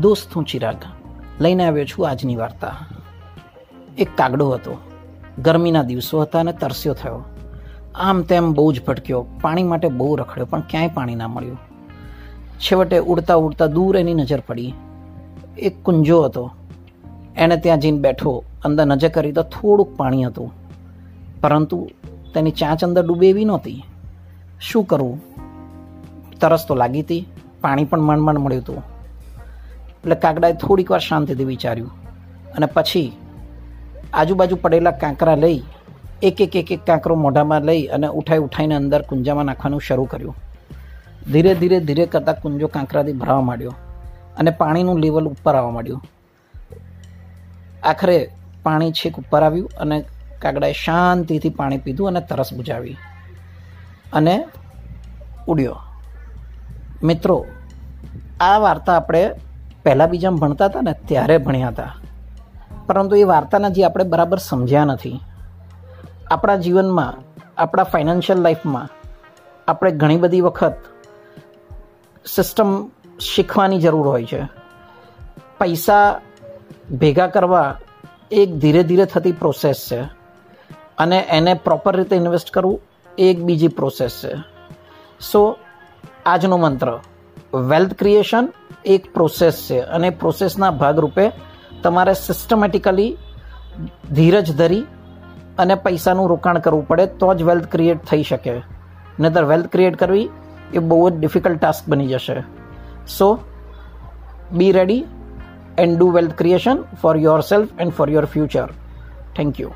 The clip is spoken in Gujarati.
દોસ્ત હું ચિરાગ. લઈને આવ્યો છું આજની વાર્તા. એક કાગડો હતો. ગરમીના દિવસો હતા અને તરસ્યો થયો. આમ તેમ બહુ જ ભટક્યો પાણી માટે બહુ રખડ્યો, પણ ક્યાંય પાણી ના મળ્યું. છેવટે ઉડતા ઉડતા દૂર એની નજર પડી. એક કુંજો હતો. એણે ત્યાં જઈને બેઠો. અંદર નજર કરી તો થોડુંક પાણી હતું. પરંતુ તેની ચાંચ અંદર ડૂબે એવી નહોતી. શું કરવું તરસ તો લાગી હતી. પાણી પણ માંડ મળ્યું હતું. એટલે કાગડાએ થોડીક વાર શાંતિથી વિચાર્યું અને પછી આજુબાજુ પડેલા કાંકરા લઈ, એક એક એક એક કાંકરો મોઢામાં લઈ અને ઉઠાઈ ઉઠાઈને અંદર કુંજામાં નાખવાનું શરૂ કર્યું. ધીરે ધીરે ધીરે કરતાં કુંજો કાંકરાથી ભરાવા માંડ્યો અને પાણીનું લેવલ ઉપર આવવા માંડ્યું. આખરે પાણી છેક ઉપર આવ્યું અને કાગડાએ શાંતિથી પાણી પીધું અને તરસ બુજાવી અને ઉડ્યો. મિત્રો, આ વાર્તા આપણે પહેલાં બીજામાં ભણતા હતા ને ત્યારે ભણ્યા હતા. પરંતુ એ વાર્તાના જે આપણે બરાબર સમજ્યા નથી. આપણા જીવનમાં, આપણા ફાઇનાન્શિયલ લાઈફમાં આપણે ઘણી બધી વખત સિસ્ટમ શીખવાની જરૂર હોય છે. પૈસા ભેગા કરવા એક ધીરે ધીરે થતી પ્રોસેસ છે. અને એને પ્રોપર રીતે ઇન્વેસ્ટ કરવું એ એક બીજી પ્રોસેસ છે. સો આજનો મંત્ર. વેલ્થ ક્રિએશન એક પ્રોસેસ છે. અને પ્રોસેસના ભાગરૂપે તમારે સિસ્ટમેટિકલી ધીરજ ધરી અને પૈસાનું રોકાણ કરવું પડે, તો જ વેલ્થ ક્રિએટ થઈ શકે. નહીતર વેલ્થ ક્રિએટ કરવી એ બહુ જ ડિફિકલ્ટ ટાસ્ક બની જશે. So be ready and do wealth creation for yourself and for your future thank you